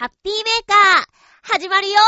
ハッピーメーカー、始まるよ。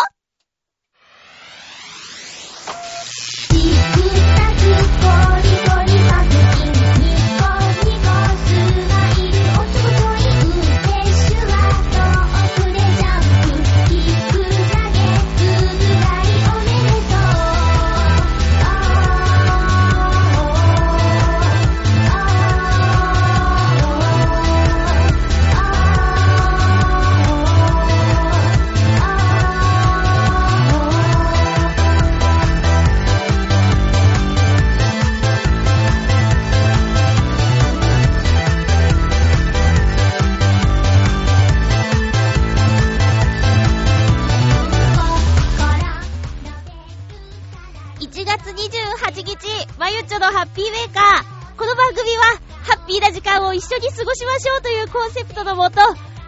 ハッピーメーカー。この番組は、ハッピーな時間を一緒に過ごしましょうというコンセプトのもと、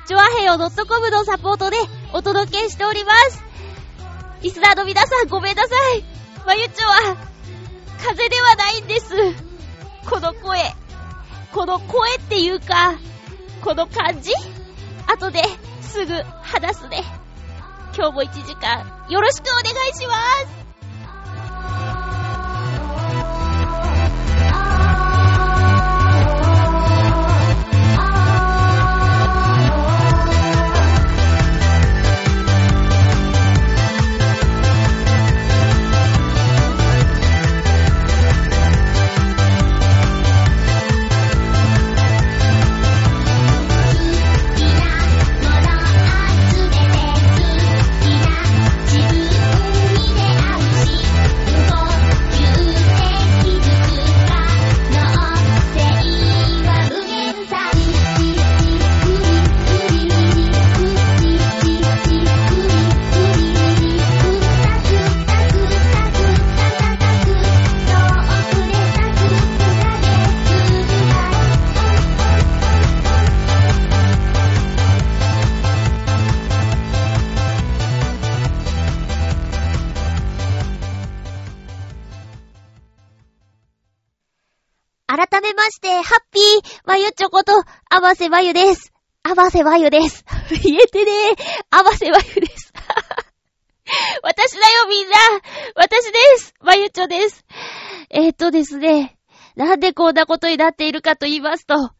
ジョアヘヨ .com のサポートでお届けしております。リスナーの皆さんごめんなさい。まゆっちょは、風邪ではないんです。この声。この声っていうか、この感じ後ですぐ話すね。今日も1時間よろしくお願いしますー、まゆちょこと、あばせまゆです。あばせまゆです。言えてねー。あばせまゆです。私だよ、みんな。私です。まゆちょです。えー、っとですね。なんでこんなことになっているかと言いますと、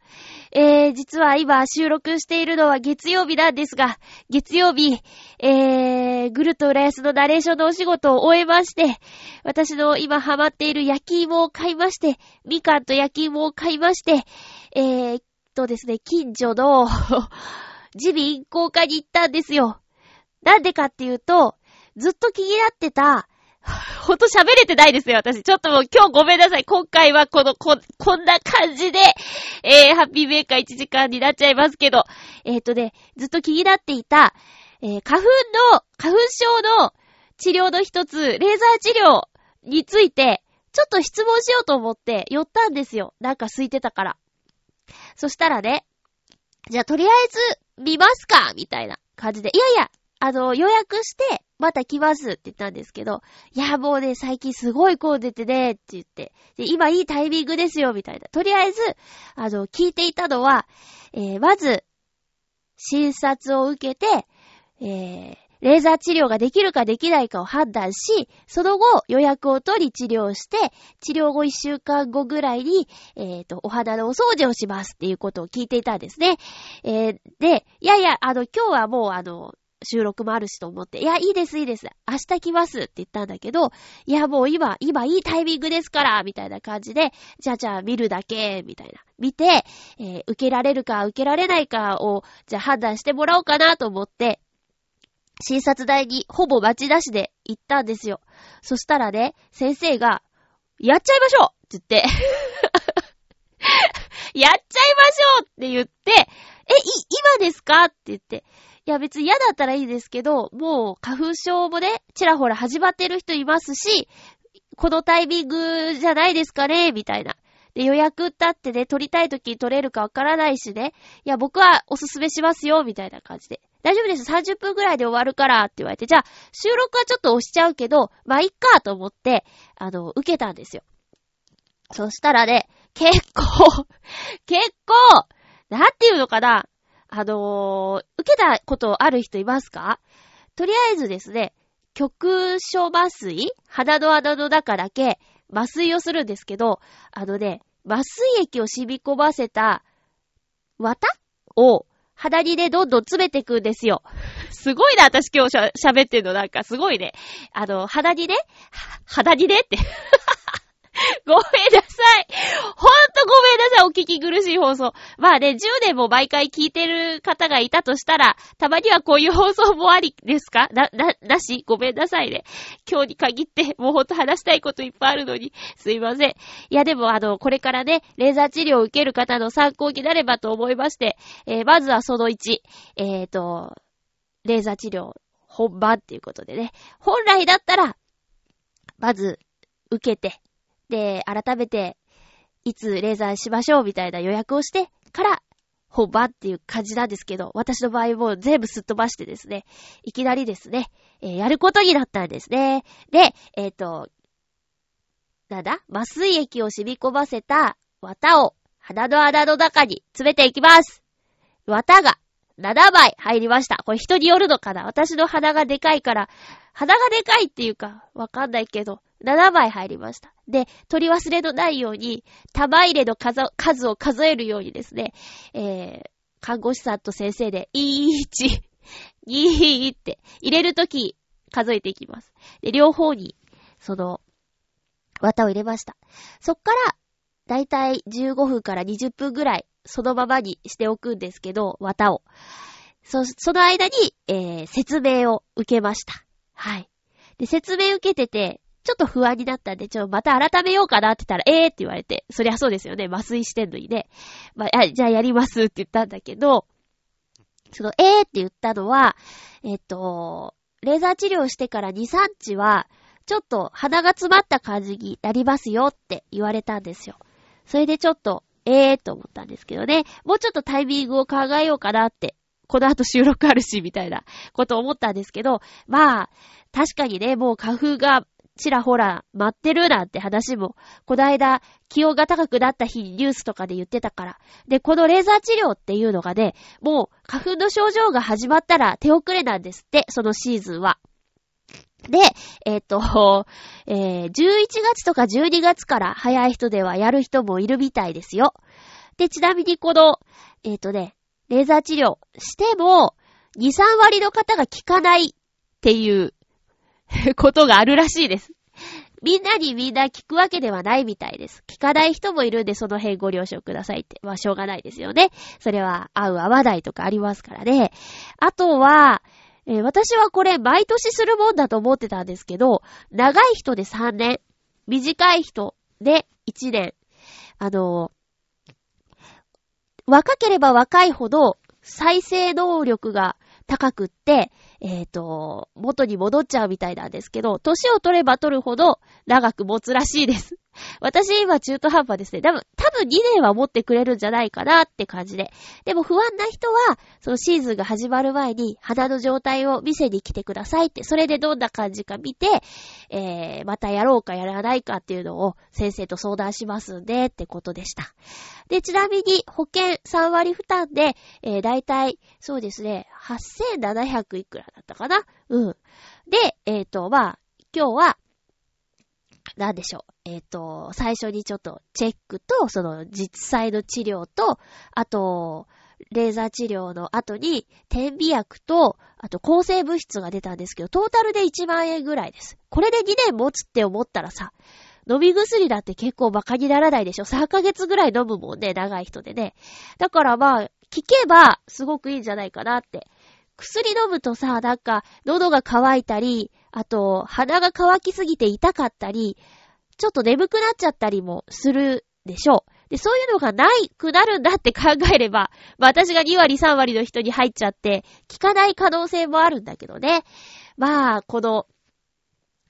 えー、実は今収録しているのは月曜日なんですが、月曜日、えー、ぐると浦安のナレーションのお仕事を終えまして、私の今ハマっている焼き芋を買いまして、みかんと焼き芋を買いまして、えー、とですね、近所の耳鼻咽喉科に行ったんですよ。なんでかっていうと、ずっと気になってた、ほんと喋れてないですよ、私。ちょっともう今日ごめんなさい。今回はこの、こ、こんな感じで、えー、ハッピーメーカー1時間になっちゃいますけど、えっ、とね、ずっと気になっていた、えー、花粉の、花粉症の治療の一つ、レーザー治療について、ちょっと質問しようと思って寄ったんですよ。なんか空いてたから。そしたらね、じゃあとりあえず見ますかみたいな感じで。いやいや、あの、予約して、また来ますって言ったんですけど、いや、もうね、最近すごいこう出てね、って言って、で、今いいタイミングですよ、みたいな。とりあえず、あの、聞いていたのは、えー、まず、診察を受けて、えー、レーザー治療ができるかできないかを判断し、その後予約を取り治療して、治療後1週間後ぐらいに、えっ、ー、と、お肌のお掃除をしますっていうことを聞いていたんですね。えー、で、いやいや、あの、今日はもうあの、収録もあるしと思って、いや、いいです、いいです。明日来ますって言ったんだけど、いや、もう今、今いいタイミングですから、みたいな感じで、じゃあじゃあ見るだけ、みたいな。見て、えー、受けられるか受けられないかを、じゃあ判断してもらおうかなと思って、診察台にほぼ待ち出しで行ったんですよ。そしたらね、先生が、やっちゃいましょうって言って やっちゃいましょうって言って、え、い、今ですか?って言って、いや別に嫌だったらいいですけど、もう花粉症もね、ちらほら始まってる人いますし、このタイミングじゃないですかね、みたいな。で、予約だってね、取りたい時に取れるかわからないしね。いや、僕はおすすめしますよ、みたいな感じで。大丈夫です。30分くらいで終わるからって言われて、じゃあ、収録はちょっと押しちゃうけど、まあ、いっかと思って、あの、受けたんですよ。そしたらね、結構 結構、なんていうのかな。あのー、受けたことある人いますか？とりあえずですね、局所麻酔？肌の穴の中だけ麻酔をするんですけど、あのね、麻酔液を染み込ませた綿を肌着で、どんどん詰めていくんですよ。すごいな、私今日喋ってんのなんかすごいね。あの、肌着で、肌着で？って ごめんなさい。ほんとごめんなさい。お聞き苦しい放送。まあね、10年も毎回聞いてる方がいたとしたら、たまにはこういう放送もありですか？な、な、なし？ごめんなさいね。今日に限って、もうほんと話したいこといっぱいあるのに、すいません。いやでもあの、これからね、レーザー治療を受ける方の参考になればと思いまして、えー、まずはその1、えーと、レーザー治療本番っていうことでね、本来だったら、まず、受けて、で、改めて、いつレーザーしましょうみたいな予約をしてから、本番っていう感じなんですけど、私の場合も全部すっ飛ばしてですね、いきなりですね、えー、やることになったんですね。で、えっ、ー、と、なんだ？麻酔液を染み込ませた綿を鼻の穴の中に詰めていきます。綿が7枚入りました。これ人によるのかな？私の鼻がでかいから、鼻がでかいっていうか、わかんないけど、7枚入りました。で、取り忘れのないように、玉入れの数を数えるようにですね、えー、看護師さんと先生で、1、2って入れるとき数えていきます。で、両方に、その、綿を入れました。そっから、だいたい15分から20分ぐらい、そのままにしておくんですけど、綿を。そ、その間に、えー、説明を受けました。はい。で、説明受けてて、ちょっと不安になったんで、ちょ、また改めようかなって言ったら、えーって言われて、そりゃそうですよね。麻酔してんのにね。まあ、じゃあやりますって言ったんだけど、その、えーって言ったのは、えっと、レーザー治療してから2、3日は、ちょっと鼻が詰まった感じになりますよって言われたんですよ。それでちょっと、ええーと思ったんですけどね。もうちょっとタイミングを考えようかなって。この後収録あるし、みたいなこと思ったんですけど、まあ、確かにね、もう花粉がちらほら待ってるなんて話も、この間気温が高くなった日にニュースとかで言ってたから。で、このレーザー治療っていうのがね、もう花粉の症状が始まったら手遅れなんですって、そのシーズンは。で、えっ、ー、と、えー、11月とか12月から早い人ではやる人もいるみたいですよ。で、ちなみにこの、えっ、ー、とね、レーザー治療しても、2、3割の方が効かないっていう ことがあるらしいです。みんなにみんな聞くわけではないみたいです。聞かない人もいるんで、その辺ご了承くださいって。まあ、しょうがないですよね。それは、合う合わないとかありますからね。あとは、えー、私はこれ、毎年するもんだと思ってたんですけど、長い人で3年、短い人で1年。あのー、若ければ若いほど、再生能力が高くって、えっ、ー、と、元に戻っちゃうみたいなんですけど、年を取れば取るほど長く持つらしいです。私今中途半端ですね。多分、多分2年は持ってくれるんじゃないかなって感じで。でも不安な人は、そのシーズンが始まる前に肌の状態を見せに来てくださいって、それでどんな感じか見て、えー、またやろうかやらないかっていうのを先生と相談しますんでってことでした。で、ちなみに保険3割負担で、えー、だいたい、そうですね、8700いくらだったかな？うん。で、えっ、ー、と、まあ、今日は、なんでしょう。えっ、ー、と、最初にちょっとチェックと、その実際の治療と、あと、レーザー治療の後に、点鼻薬と、あと抗生物質が出たんですけど、トータルで1万円ぐらいです。これで2年持つって思ったらさ、飲み薬だって結構馬鹿にならないでしょ ?3 ヶ月ぐらい飲むもんね、長い人でね。だからまあ、聞けば、すごくいいんじゃないかなって。薬飲むとさ、なんか、喉が渇いたり、あと、鼻が渇きすぎて痛かったり、ちょっと眠くなっちゃったりもするでしょう。で、そういうのがないくなるんだって考えれば、まあ私が2割3割の人に入っちゃって、効かない可能性もあるんだけどね。まあ、この、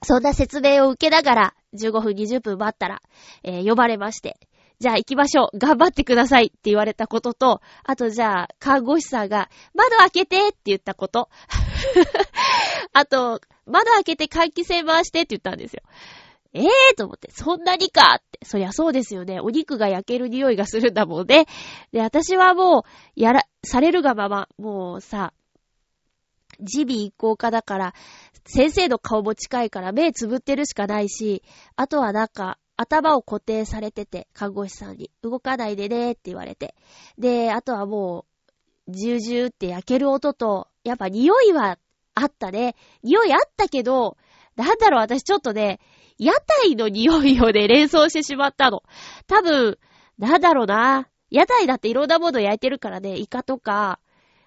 そんな説明を受けながら、15分20分待ったら、えー、呼ばれまして、じゃあ行きましょう。頑張ってくださいって言われたことと、あとじゃあ、看護師さんが、窓開けてって言ったこと。あと、窓開けて換気扇回してって言ったんですよ。ええー、と思って、そんなにかって。そりゃそうですよね。お肉が焼ける匂いがするんだもんね。で、私はもう、やら、されるがまま、もうさ、耳鼻一行科だから、先生の顔も近いから目つぶってるしかないし、あとはなんか、頭を固定されてて、看護師さんに。動かないでねって言われて。で、あとはもう、ジュージューって焼ける音と、やっぱ匂いはあったね。匂いあったけど、なんだろう、私ちょっとね、屋台の匂いをね、連想してしまったの。多分、なんだろうな。屋台だっていろんなもの焼いてるからね、イカとか、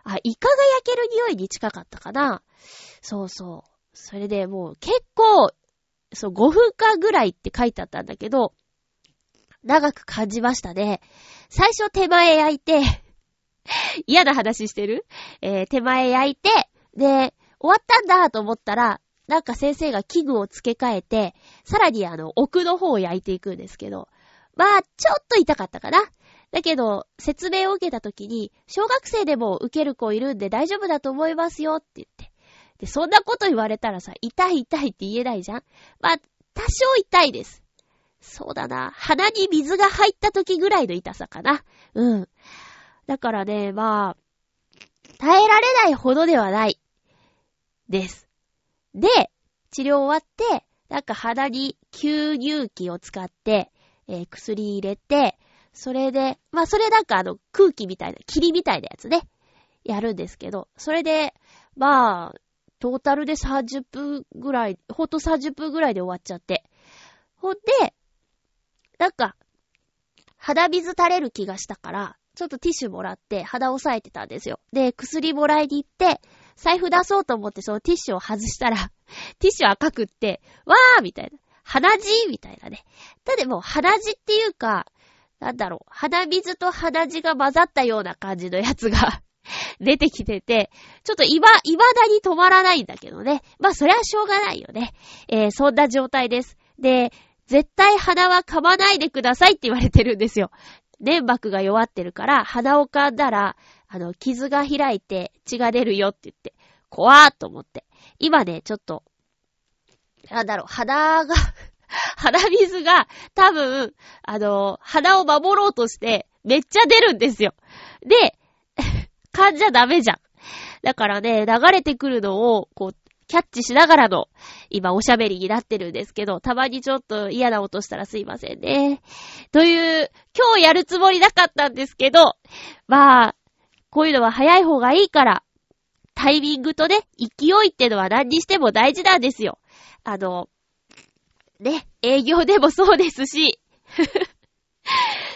あ、イカが焼ける匂いに近かったかな。そうそう。それでもう結構、そう、5分間ぐらいって書いてあったんだけど、長く感じましたね。最初手前焼いて 嫌な話してる？えー、手前焼いて、で、終わったんだと思ったら、なんか先生が器具を付け替えて、さらにあの、奥の方を焼いていくんですけど、まあ、ちょっと痛かったかな。だけど、説明を受けた時に、小学生でも受ける子いるんで大丈夫だと思いますよって言って。で、そんなこと言われたらさ、痛い痛いって言えないじゃんまあ、多少痛いです。そうだな。鼻に水が入った時ぐらいの痛さかな。うん。だからね、まあ、耐えられないほどではない。です。で、治療終わって、なんか鼻に吸入器を使って、えー、薬入れて、それで、まあそれなんかあの空気みたいな、霧みたいなやつね、やるんですけど、それで、まあ、トータルで30分ぐらい、ほんと30分ぐらいで終わっちゃって。ほんで、なんか、肌水垂れる気がしたから、ちょっとティッシュもらって肌押さえてたんですよ。で、薬もらいに行って、財布出そうと思ってそのティッシュを外したら、ティッシュ赤くって、わーみたいな。鼻血みたいなね。ただもう鼻血っていうか、なんだろう、鼻水と鼻血が混ざったような感じのやつが 出てきてて、ちょっと今、未だに止まらないんだけどね。まあ、それはしょうがないよね。えー、そんな状態です。で、絶対鼻は噛まないでくださいって言われてるんですよ。粘膜が弱ってるから、鼻を噛んだら、あの、傷が開いて血が出るよって言って、怖ーっと思って。今ね、ちょっと、なんだろう、鼻が 鼻水が多分、あの、鼻を守ろうとしてめっちゃ出るんですよ。で、噛んじゃダメじゃん。だからね、流れてくるのを、こう、キャッチしながらの、今おしゃべりになってるんですけど、たまにちょっと嫌な音したらすいませんね。という、今日やるつもりなかったんですけど、まあ、こういうのは早い方がいいから、タイミングとね、勢いってのは何にしても大事なんですよ。あの、ね、営業でもそうですし、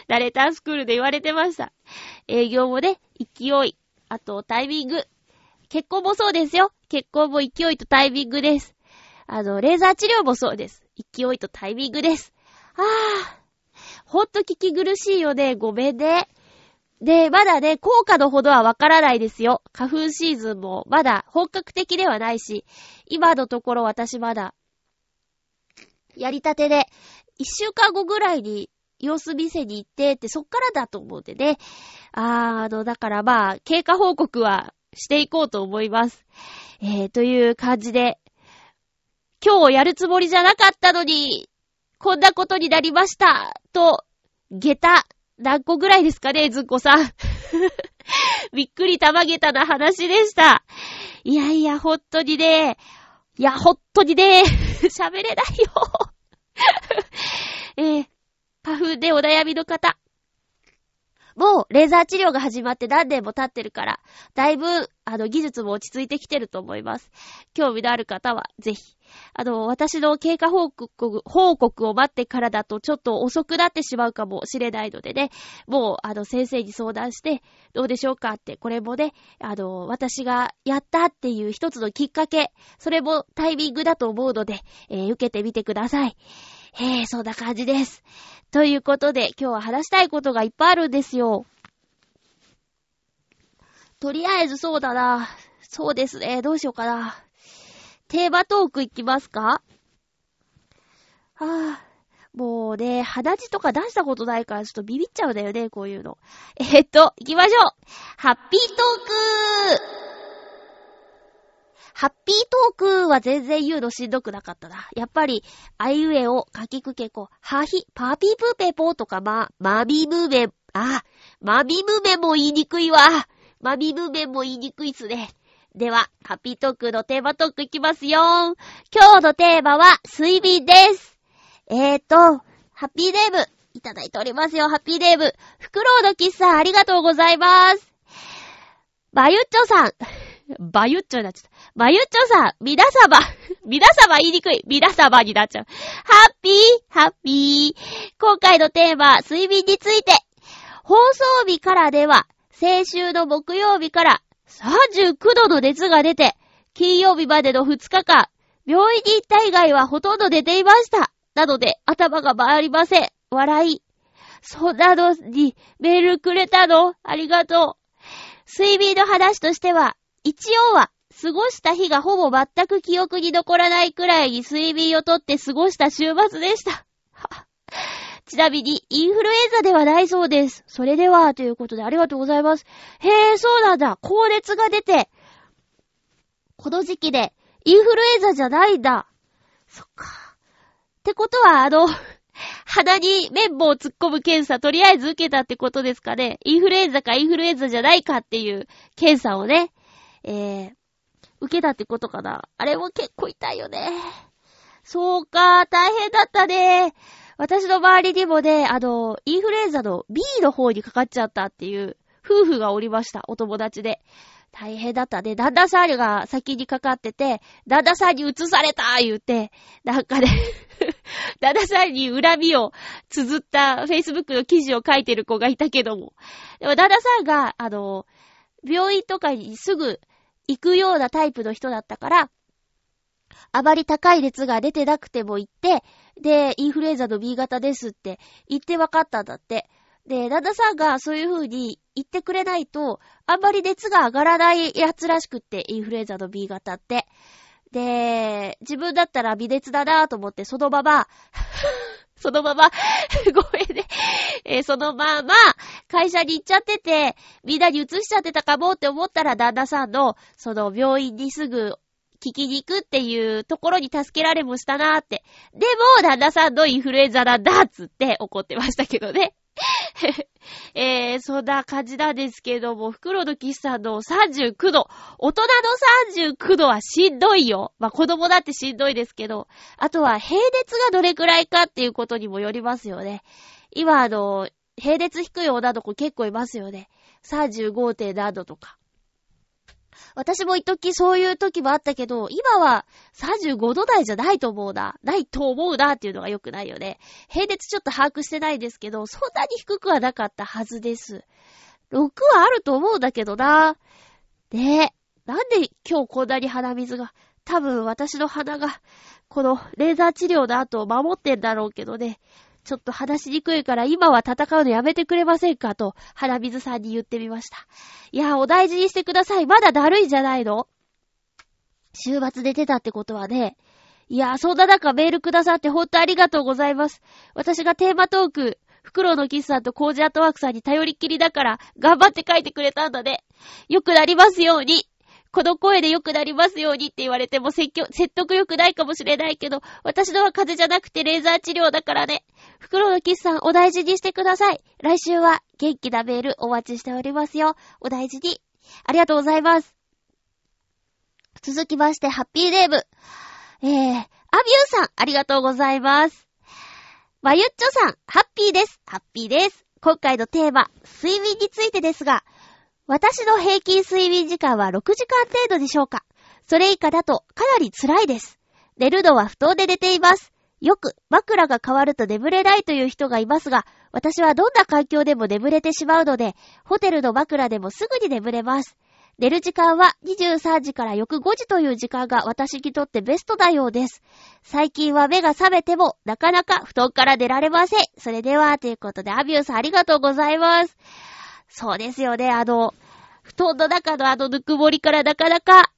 ナレタースクールで言われてました。営業もね、勢い、あとタイミング。結婚もそうですよ。結婚も勢いとタイミングです。あの、レーザー治療もそうです。勢いとタイミングです。ああ、ほんと聞き苦しいよね。ごめんね。で、まだね、効果のほどはわからないですよ。花粉シーズンもまだ本格的ではないし、今のところ私まだ、やりたてで、一週間後ぐらいに様子見せに行ってって、そっからだと思うんでね。あー、あの、だからまあ、経過報告はしていこうと思います。えー、という感じで、今日やるつもりじゃなかったのに、こんなことになりました。と、下駄、何個ぐらいですかね、ずっこさん。びっくりたまげたな話でした。いやいや、ほんとにね、いや、ほんとにね、喋れないよ。えー、花粉でお悩みの方、もうレーザー治療が始まって何年も経ってるから、だいぶ、あの、技術も落ち着いてきてると思います。興味のある方は、ぜひ。あの、私の経過報告、報告を待ってからだとちょっと遅くなってしまうかもしれないのでね、もう、あの、先生に相談して、どうでしょうかって、これもね、あの、私がやったっていう一つのきっかけ、それもタイミングだと思うので、えー、受けてみてください。え、そんな感じです。ということで、今日は話したいことがいっぱいあるんですよ。とりあえずそうだな。そうですね。どうしようかな。テーマトークいきますか？はぁ、あ。もうね、肌地とか出したことないからちょっとビビっちゃうんだよね、こういうの。えー、っと、行きましょうハッピートークハッピートークは全然言うのしんどくなかったな。やっぱり、あいうえをかきくけこ、はひ、パピープーペポーとかま、マビムメ、あ、マビムメも言いにくいわ。マビムメも言いにくいっすね。では、ハッピートークのテーマトークいきますよ今日のテーマは、睡眠です。えーと、ハッピーデーブ、いただいておりますよ、ハッピーデーブ。フクロウの喫茶、ありがとうございます。バユッチョさん。バユッチョになっちゃった。バユッチョさん、皆様。皆様言いにくい。皆様になっちゃう。ハッピー、ハッピー。今回のテーマ、睡眠について。放送日からでは、先週の木曜日から39度の熱が出て、金曜日までの2日間、病院に行った以外はほとんど出ていました。なので、頭が回りません。笑い。そんなのにメールくれたの？ありがとう。睡眠の話としては、一応は、過ごした日がほぼ全く記憶に残らないくらいに睡眠をとって過ごした週末でした。ちなみに、インフルエンザではないそうです。それでは、ということでありがとうございます。へえ、そうなんだ。高熱が出て、この時期で、インフルエンザじゃないんだ。そっか。ってことは、あの、鼻に綿棒を突っ込む検査、とりあえず受けたってことですかね。インフルエンザかインフルエンザじゃないかっていう検査をね、えー、受けたってことかな？あれも結構痛いよね。そうか、大変だったね。私の周りにもね、あの、インフルエンザの B の方にかかっちゃったっていう夫婦がおりました。お友達で。大変だったね。旦那さんが先にかかってて、旦那さんに移された言うて、なんかね 旦那さんに恨みを綴った Facebook の記事を書いてる子がいたけども。でも旦那さんが、あの、病院とかにすぐ行くようなタイプの人だったから、あまり高い熱が出てなくても行って、で、インフルエンザの B 型ですって言って分かったんだって。で、旦那さんがそういう風に言ってくれないと、あんまり熱が上がらないやつらしくって、インフルエンザの B 型って。で、自分だったら微熱だなぁと思って、そのままそのまま ごめんねえー、そのまま、会社に行っちゃってて、みんなに移しちゃってたかもって思ったら、旦那さんの、その病院にすぐ聞きに行くっていうところに助けられもしたなーって。でも、旦那さんのインフルエンザなんだっつって怒ってましたけどね。えー、そんな感じなんですけども、袋の喫茶の39度。大人の39度はしんどいよ。まあ、子供だってしんどいですけど、あとは、平熱がどれくらいかっていうことにもよりますよね。今、あの、平熱低い女の子結構いますよね。35.7度とか。私も一時そういう時もあったけど、今は35度台じゃないと思うな。ないと思うなっていうのが良くないよね。平熱ちょっと把握してないですけど、そんなに低くはなかったはずです。6はあると思うんだけどな。ねえなんで今日こんなに鼻水が、多分私の鼻が、このレーザー治療の後を守ってんだろうけどね。ちょっと話しにくいから今は戦うのやめてくれませんかと、花水さんに言ってみました。いや、お大事にしてください。まだだるいんじゃないの？週末で出たってことはね、いや、そんな中メールくださってほんとありがとうございます。私がテーマトーク、袋のキスさんとコージアートワークさんに頼りっきりだから、頑張って書いてくれたんだね。よくなりますように。この声で良くなりますようにって言われても説教、説得力ないかもしれないけど、私のは風邪じゃなくてレーザー治療だからね。袋のキスさんお大事にしてください。来週は元気なメールお待ちしておりますよ。お大事に。ありがとうございます。続きまして、ハッピーデーブ。えー、アビューさん、ありがとうございます。まゆっちょさん、ハッピーです。ハッピーです。今回のテーマ、睡眠についてですが、私の平均睡眠時間は6時間程度でしょうか？それ以下だとかなり辛いです。寝るのは布団で寝ています。よく枕が変わると眠れないという人がいますが、私はどんな環境でも眠れてしまうので、ホテルの枕でもすぐに眠れます。寝る時間は23時から翌5時という時間が私にとってベストだようです。最近は目が覚めてもなかなか布団から出られません。それでは、ということでアビューさんありがとうございます。そうですよね。あの、布団の中のあのぬくもりからなかなか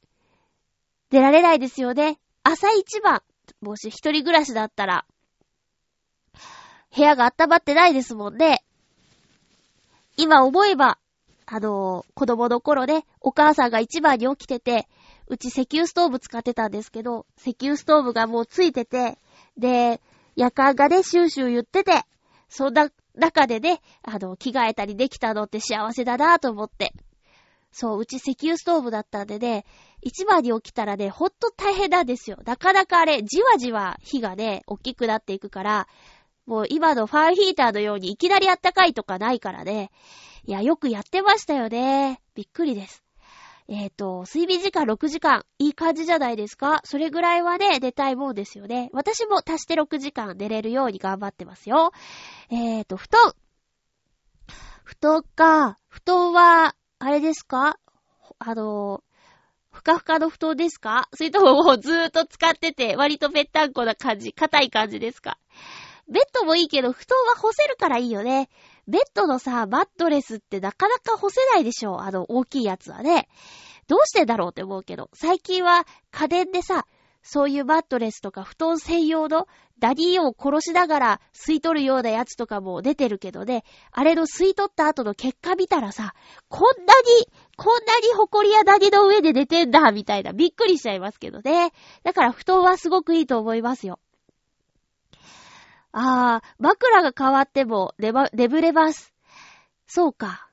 出られないですよね。朝一番、もし一人暮らしだったら、部屋が温まってないですもんね。今思えば、あの、子供の頃ね、お母さんが一番に起きてて、うち石油ストーブ使ってたんですけど、石油ストーブがもうついてて、で、夜間がね、シューシュー言ってて、そんな中でね、あの、着替えたりできたのって幸せだなと思って。そう、うち石油ストーブだったんでね、一番に起きたらね、ほんと大変なんですよ。なかなかあれ、じわじわ火がね、大きくなっていくから、もう今のファンヒーターのようにいきなりあったかいとかないからね。いや、よくやってましたよね。びっくりです。えっ、ー、と、睡眠時間6時間、いい感じじゃないですか？それぐらいはね、寝たいもんですよね。私も足して6時間寝れるように頑張ってますよ。えっ、ー、と、布団。布団か、布団は、あれですか？あの、ふかふかの布団ですか？それとももうずーっと使ってて、割とぺったんこな感じ、硬い感じですか？ベッドもいいけど、布団は干せるからいいよね。ベッドのさ、マットレスってなかなか干せないでしょあの、大きいやつはね。どうしてだろうって思うけど、最近は家電でさ、そういうマットレスとか布団専用のダニを殺しながら吸い取るようなやつとかも出てるけどね、あれの吸い取った後の結果見たらさ、こんなに、こんなに埃やダニの上で寝てんだ、みたいな、びっくりしちゃいますけどね。だから布団はすごくいいと思いますよ。あー、枕が変わっても眠れます。そうか。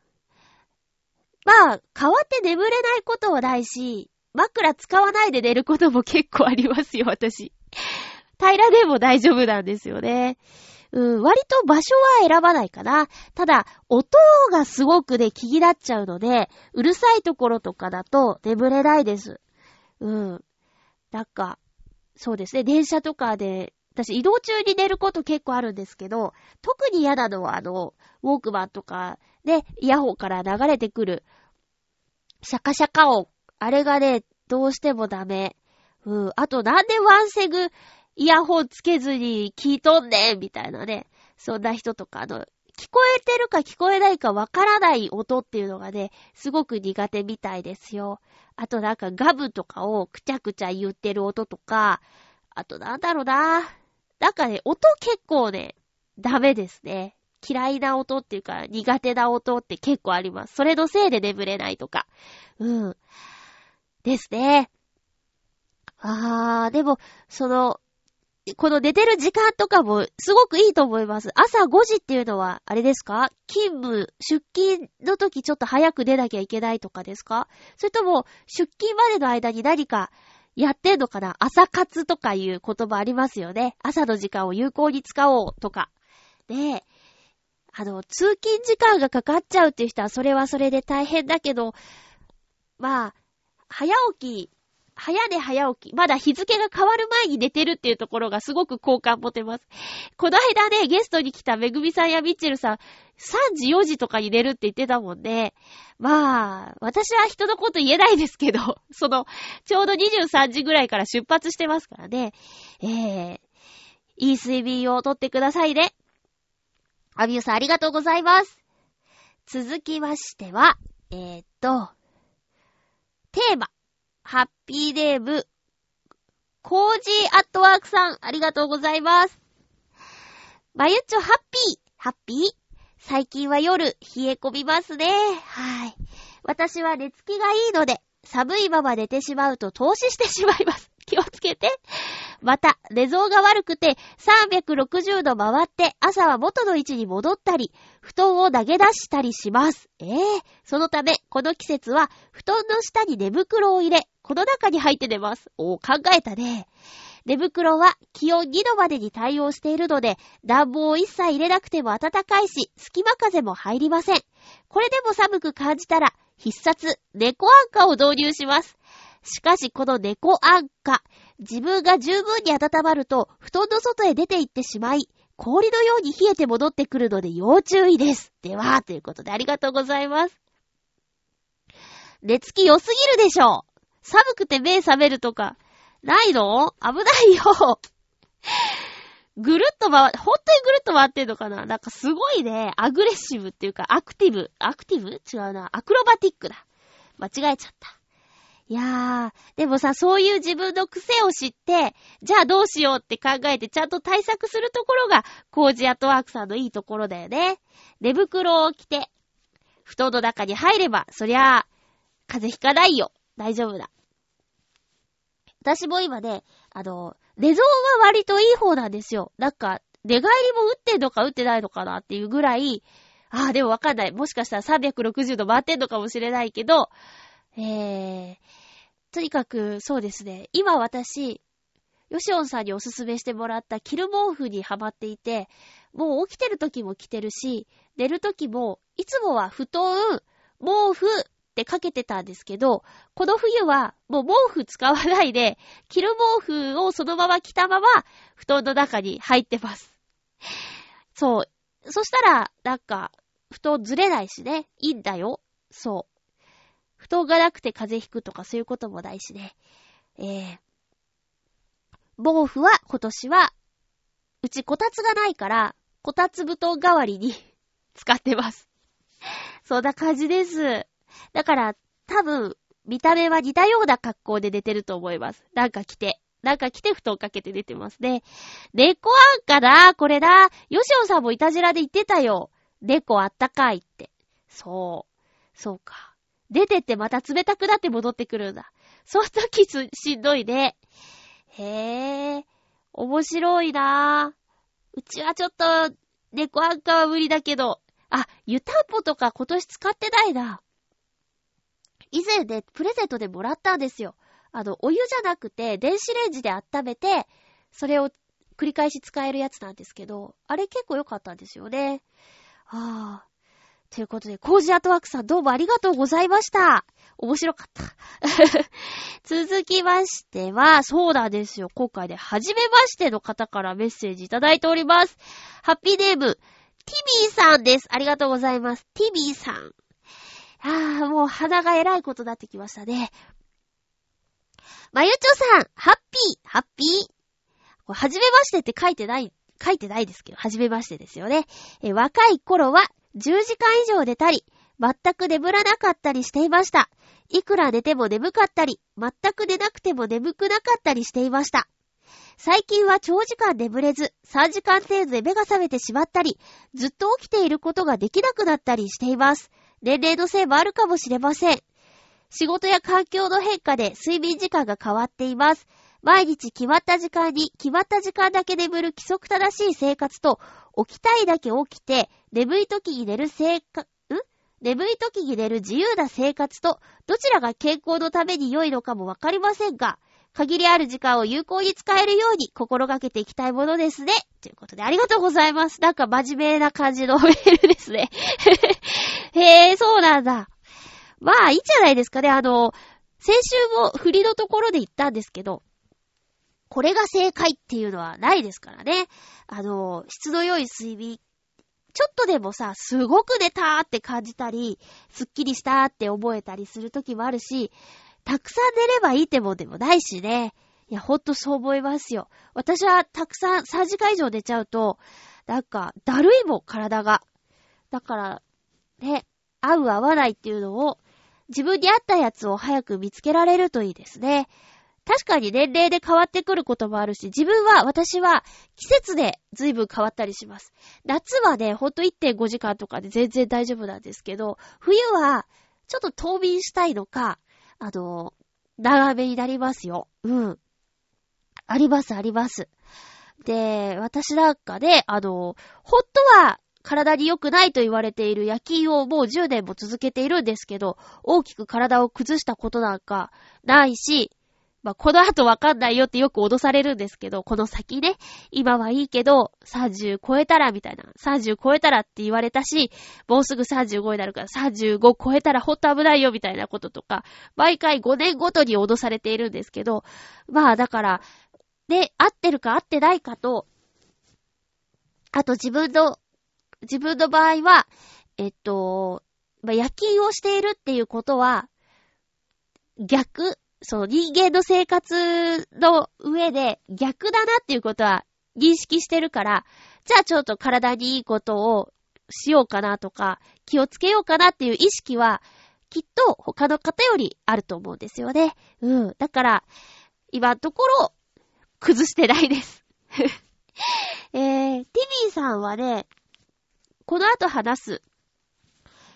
まあ、変わって眠れないことはないし、枕使わないで寝ることも結構ありますよ、私。平らでも大丈夫なんですよね。うん、割と場所は選ばないかな。ただ、音がすごくね、気になっちゃうので、うるさいところとかだと眠れないです。うん。なんか、そうですね、電車とかで私移動中に寝ること結構あるんですけど、特に嫌なのはあの、ウォークマンとかで、イヤホンから流れてくる、シャカシャカ音。あれがね、どうしてもダメ。うん。あとなんでワンセグイヤホンつけずに聞いとんねんみたいなね。そんな人とか、あの、聞こえてるか聞こえないかわからない音っていうのがね、すごく苦手みたいですよ。あとなんかガブとかをくちゃくちゃ言ってる音とか、あとなんだろうな。なんかね、音結構ね、ダメですね。嫌いな音っていうか、苦手な音って結構あります。それのせいで眠れないとか。うん。ですね。あー、でも、その、この寝てる時間とかもすごくいいと思います。朝5時っていうのは、あれですか？勤務、出勤の時ちょっと早く出なきゃいけないとかですか？それとも、出勤までの間に何かやってんのかな？朝活とかいう言葉ありますよね。朝の時間を有効に使おうとか。で、あの、通勤時間がかかっちゃうっていう人はそれはそれで大変だけど、まあ、早起き早寝早起き。まだ日付が変わる前に寝てるっていうところがすごく好感持てます。この間ね、ゲストに来ためぐみさんやみっちるさん、3時4時とかに寝るって言ってたもんね。まあ、私は人のこと言えないですけど、その、ちょうど23時ぐらいから出発してますからね。えー、いい睡眠をとってくださいね。アビューさんありがとうございます。続きましては、えー、っと、テーマ。ハッピーデーブ、コージーアットワークさん、ありがとうございます。バユッチョハッピー、ハッピー？最近は夜、冷え込みますね。はい。私は寝つきがいいので、寒いまま寝てしまうと凍死してしまいます。気をつけて。また、寝相が悪くて360度回って朝は元の位置に戻ったり、布団を投げ出したりします。ええー、そのため、この季節は布団の下に寝袋を入れ、この中に入って寝ます。お考えたね。寝袋は気温2度までに対応しているので、暖房を一切入れなくても暖かいし、隙間風も入りません。これでも寒く感じたら、必殺、猫アンカーを導入します。しかしこの猫アンカ、自分が十分に温まると、布団の外へ出て行ってしまい、氷のように冷えて戻ってくるので要注意です。では、ということでありがとうございます。寝つき良すぎるでしょ寒くて目覚めるとか、ないの？危ないよぐるっと回、本当にぐるっと回ってんのかな？なんかすごいね、アグレッシブっていうか、アクティブ。アクティブ？違うな。アクロバティックだ。間違えちゃった。いやー、でもさ、そういう自分の癖を知って、じゃあどうしようって考えてちゃんと対策するところが、コージアットワークさんのいいところだよね。寝袋を着て、布団の中に入れば、そりゃ、風邪ひかないよ。大丈夫だ。私も今ね、あの、寝相は割といい方なんですよ。なんか、寝返りも打ってんのか打ってないのかなっていうぐらい、ああ、でもわかんない。もしかしたら360度回ってんのかもしれないけど、えー、とにかくそうですね。今私、ヨシオンさんにおすすめしてもらったキル毛布にハマっていて、もう起きてる時も着てるし、寝る時も、いつもは布団、毛布ってかけてたんですけど、この冬はもう毛布使わないで、キル毛布をそのまま着たまま、布団の中に入ってます。そう。そしたら、なんか、布団ずれないしね。いいんだよ。そう。布団がなくて風邪ひくとかそういうこともないしね。えー。毛布は今年は、うちこたつがないから、こたつ布団代わりに使ってます。そんな感じです。だから、多分、見た目は似たような格好で寝てると思います。なんか着て。なんか着て布団かけて寝てますね。猫あんかな？これだ。ヨシオさんもいたじらで言ってたよ。猫あったかいって。そう。そうか。出てってまた冷たくなって戻ってくるんだ。その時しんどいね。へえ。面白いなぁうちはちょっと、猫あんかは無理だけど。あ、湯たんぽとか今年使ってないな。以前でプレゼントでもらったんですよ。あの、お湯じゃなくて、電子レンジで温めて、それを繰り返し使えるやつなんですけど、あれ結構良かったんですよね。ああ。ということで、コージアートワークさんどうもありがとうございました。面白かった。続きましては、そうなんですよ。今回で、初めましての方からメッセージいただいております。ハッピーネーム、ティビーさんです。ありがとうございます。ティビーさん。ああ、もう鼻が偉いことになってきましたね。まゆちょさん、ハッピー、ハッピー。はじめましてって書いてない、書いてないですけど、はじめましてですよね。え若い頃は10時間以上寝たり、全く眠らなかったりしていました。いくら寝ても眠かったり、全く寝なくても眠くなかったりしていました。最近は長時間眠れず、3時間程度で目が覚めてしまったり、ずっと起きていることができなくなったりしています。年齢のせいもあるかもしれません。仕事や環境の変化で睡眠時間が変わっています。毎日決まった時間に決まった時間だけ眠る規則正しい生活と、起きたいだけ起きて、眠い時に寝る生活、ん？眠い時に寝る自由な生活と、どちらが健康のために良いのかもわかりませんが、限りある時間を有効に使えるように心がけていきたいものですね。ということで、ありがとうございます。なんか真面目な感じのメールですね。へえ、そうなんだ。まあ、いいんじゃないですかね。あの、先週も振りのところで言ったんですけど、これが正解っていうのはないですからね。あの、質の良い睡眠。ちょっとでもさ、すごく寝たーって感じたり、すっきりしたーって覚えたりするときもあるし、たくさん寝ればいいってもでもないしね。いや、ほんとそう思いますよ。私はたくさん3時間以上寝ちゃうと、なんか、だるいもん、体が。だから、ね、合う合わないっていうのを、自分に合ったやつを早く見つけられるといいですね。確かに年齢で変わってくることもあるし、自分は、私は季節で随分変わったりします。夏はね、ほんと1.5時間とかで全然大丈夫なんですけど、冬は、ちょっと冬眠したいのか、あの、長めになりますよ。うん。あります、あります。で、私なんかで、あの、ほんとは体に良くないと言われている夜勤をもう10年も続けているんですけど、大きく体を崩したことなんかないし、まあ、この後わかんないよってよく脅されるんですけど、この先ね、今はいいけど、30超えたらみたいな、30超えたらって言われたし、もうすぐ35になるから35超えたらほんと危ないよみたいなこととか、毎回5年ごとに脅されているんですけど、まあだから、で、合ってるか合ってないかと、あと自分の、自分の場合は、えっと、まあ、夜勤をしているっていうことは、逆、その人間の生活の上で逆だなっていうことは認識してるから、じゃあちょっと体にいいことをしようかなとか、気をつけようかなっていう意識は、きっと他の方よりあると思うんですよね。うん。だから、今のところ、崩してないです えー、ティビーさんはね、この後話す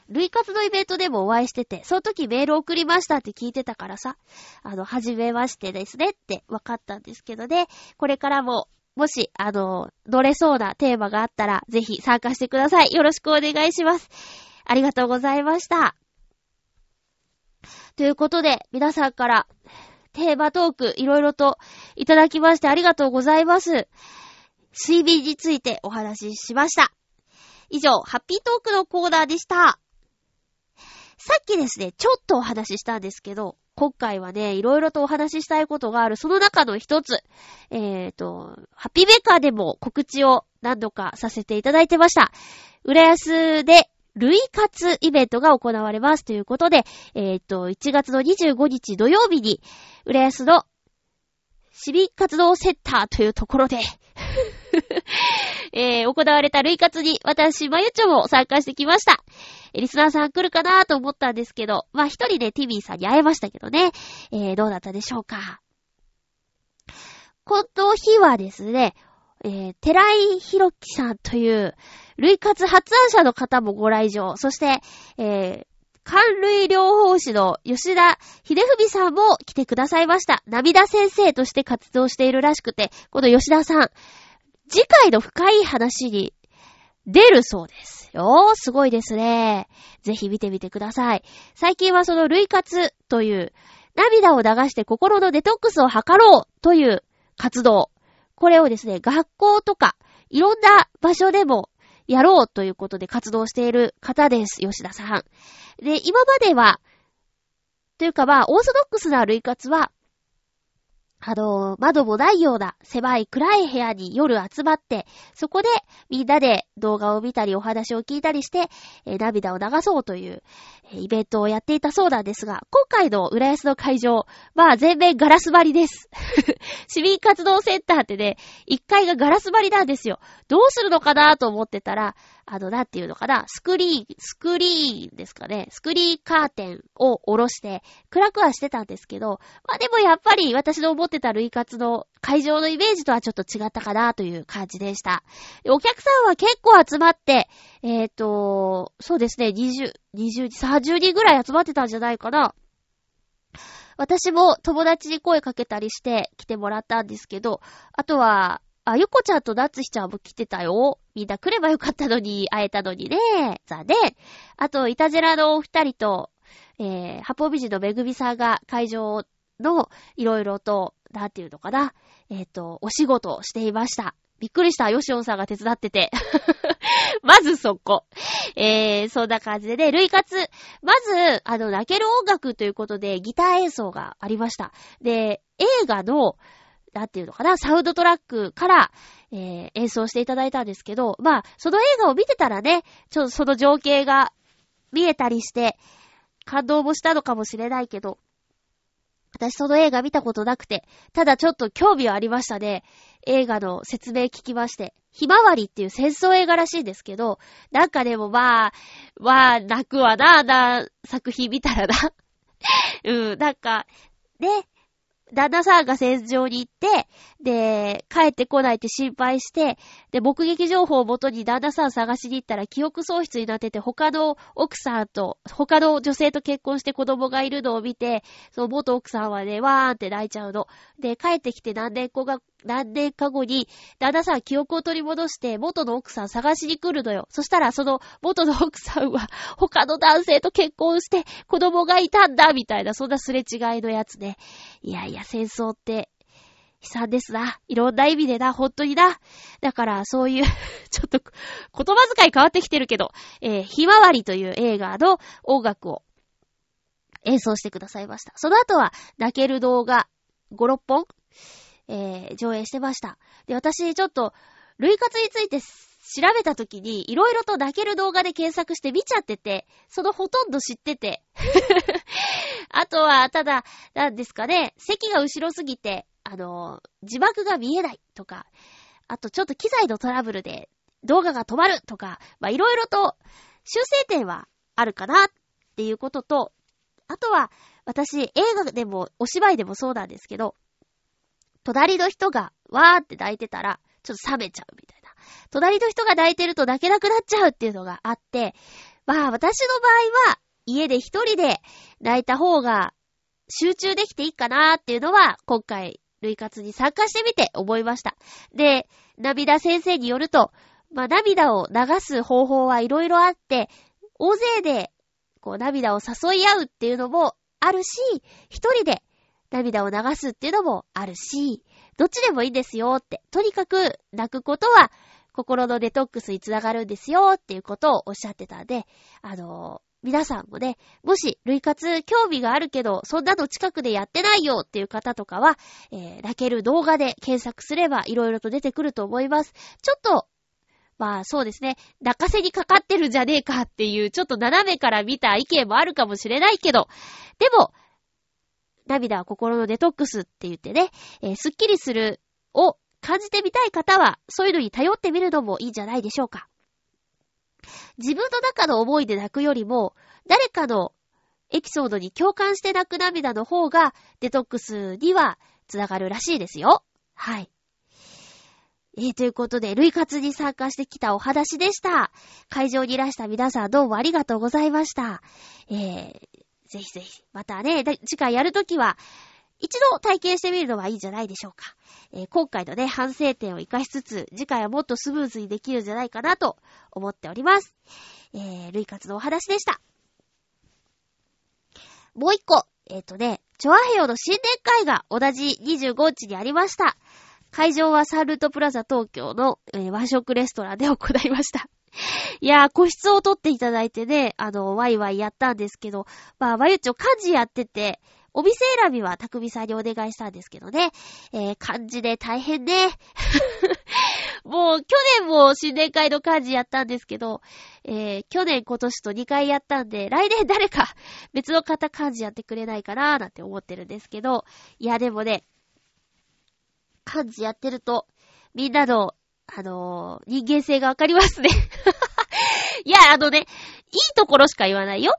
類活のイベントでもお会いしてて、その時メール送りましたって聞いてたからさ、あの、はじめましてですねって分かったんですけどね、これからももし、あの、乗れそうなテーマがあったら、ぜひ参加してください。よろしくお願いします。ありがとうございました。ということで、皆さんからテーマトークいろいろといただきましてありがとうございます。睡眠についてお話ししました。以上、ハッピートークのコーナーでした。さっきですね、ちょっとお話ししたんですけど、今回はね、いろいろとお話ししたいことがある、その中の一つ、えっ、ー、と、ハッピーメーカーでも告知を何度かさせていただいてました。浦安で、類活イベントが行われますということで、えっ、ー、と、1月の25日土曜日に、浦安の市民活動センターというところでえー、行われた類活に私、まゆちょも参加してきました。リスナーさん来るかなと思ったんですけど、まあ、一人でティビーさんに会えましたけどね。えー、どうだったでしょうか。この日はですね、えー、寺井弘樹さんという、類活発案者の方もご来場。そして、えー、寒類療法士の吉田秀文さんも来てくださいました。涙先生として活動しているらしくて、この吉田さん、次回の深い話に出るそうですよ。すごいですね。ぜひ見てみてください。最近はその類活という涙を流して心のデトックスを図ろうという活動。これをですね、学校とかいろんな場所でもやろうということで活動している方です。吉田さん。で、今までは、というかまあ、オーソドックスな類活は、あの、窓もないような狭い暗い部屋に夜集まって、そこでみんなで動画を見たりお話を聞いたりして、えー、涙を流そうという、えー、イベントをやっていたそうなんですが、今回の浦安の会場、まあ全面ガラス張りです。市民活動センターってね、1階がガラス張りなんですよ。どうするのかなと思ってたら、あの、なんていうのかな、スクリーン、スクリーンですかね、スクリーンカーテンを下ろして、暗くはしてたんですけど、まあでもやっぱり私の思ってた類活の会場のイメージとはちょっと違ったかなという感じでした。お客さんは結構集まって、えっ、ー、と、そうですね、20、20、30人ぐらい集まってたんじゃないかな。私も友達に声かけたりして来てもらったんですけど、あとは、あ、ゆこちゃんとなつひちゃんも来てたよ。みんな来ればよかったのに、会えたのにね。残念。あと、いたじらのお二人と、えー、八方美人のめぐみさんが会場のいろいろと、なんていうのかな。えっ、ー、と、お仕事をしていました。びっくりした。ヨシオンさんが手伝ってて。まずそこ。えー、そんな感じでね、類活。まず、あの、泣ける音楽ということで、ギター演奏がありました。で、映画の、なんていうのかな、サウンドトラックから、えー、演奏していただいたんですけど、まあ、その映画を見てたらね、ちょっとその情景が見えたりして、感動もしたのかもしれないけど、私その映画見たことなくて、ただちょっと興味はありましたね。映画の説明聞きまして。ひまわりっていう戦争映画らしいんですけど、なんかでもまあ、まあ、泣くわな、な、作品見たらな。うん、なんか、ね、旦那さんが戦場に行って、で、帰ってこないって心配して、で、目撃情報をもとに旦那さん探しに行ったら記憶喪失になってて、他の奥さんと、他の女性と結婚して子供がいるのを見て、その元奥さんはね、わーんって泣いちゃうの。で、帰ってきて何年後が、何年か後に、旦那さん記憶を取り戻して、元の奥さん探しに来るのよ。そしたら、その元の奥さんは、他の男性と結婚して、子供がいたんだ、みたいな、そんなすれ違いのやつね。いやいや、戦争って、悲惨ですな。いろんな意味でな、ほんとにな。だから、そういう ちょっと、言葉遣い変わってきてるけど、えー、ひまわりという映画の音楽を演奏してくださいました。その後は、泣ける動画5、6本えー、上映してました。で、私、ちょっと、類活について調べたときに、いろいろと泣ける動画で検索して見ちゃってて、そのほとんど知ってて。あとは、ただ、なんですかね、席が後ろすぎて、あの、字幕が見えないとか、あとちょっと機材のトラブルで動画が止まるとか、まあ、いろいろと修正点はあるかなっていうことと、あとは、私、映画でもお芝居でもそうなんですけど、隣の人がわーって泣いてたら、ちょっと冷めちゃうみたいな。隣の人が泣いてると泣けなくなっちゃうっていうのがあって、まあ私の場合は、家で一人で泣いた方が集中できていいかなーっていうのは、今回類活に参加してみて思いました。で、涙先生によると、まあ、涙を流す方法はいろいろあって、大勢で、こう、涙を誘い合うっていうのもあるし、一人で涙を流すっていうのもあるし、どっちでもいいですよって。とにかく泣くことは心のデトックスにつながるんですよっていうことをおっしゃってたんで、あのー、皆さんもね、もし、類活興味があるけど、そんなの近くでやってないよっていう方とかは、えー、泣ける動画で検索すれば色々と出てくると思います。ちょっと、まあそうですね、泣かせにかかってるんじゃねえかっていう、ちょっと斜めから見た意見もあるかもしれないけど、でも、涙は心のデトックスって言ってね、えー、スッキリするを感じてみたい方は、そういうのに頼ってみるのもいいんじゃないでしょうか。自分の中の思いで泣くよりも、誰かのエピソードに共感して泣く涙の方が、デトックスにはつながるらしいですよ。はい。えー、ということで、類活に参加してきたお話でした。会場にいらした皆さんどうもありがとうございました。えー、ぜひぜひ、またね、次回やるときは、一度体験してみるのはいいんじゃないでしょうか。えー、今回のね、反省点を活かしつつ、次回はもっとスムーズにできるんじゃないかなと思っております。えー、類活のお話でした。もう一個、えっ、ー、とね、チョアヘヨの新年会が同じ25日にありました。会場はサンルートプラザ東京の、えー、和食レストランで行いました。いやー、個室を取っていただいてね、あの、ワイワイやったんですけど、まあ、ワユチョ漢字やってて、お店選びは匠さんにお願いしたんですけどね。えー、漢字で大変ね。もう、去年も新年会の漢字やったんですけど、えー、去年今年と2回やったんで、来年誰か 別の方漢字やってくれないかなーなんて思ってるんですけど、いやでもね、漢字やってると、みんなのあのー、人間性がわかりますね いや、あのね、いいところしか言わないよ。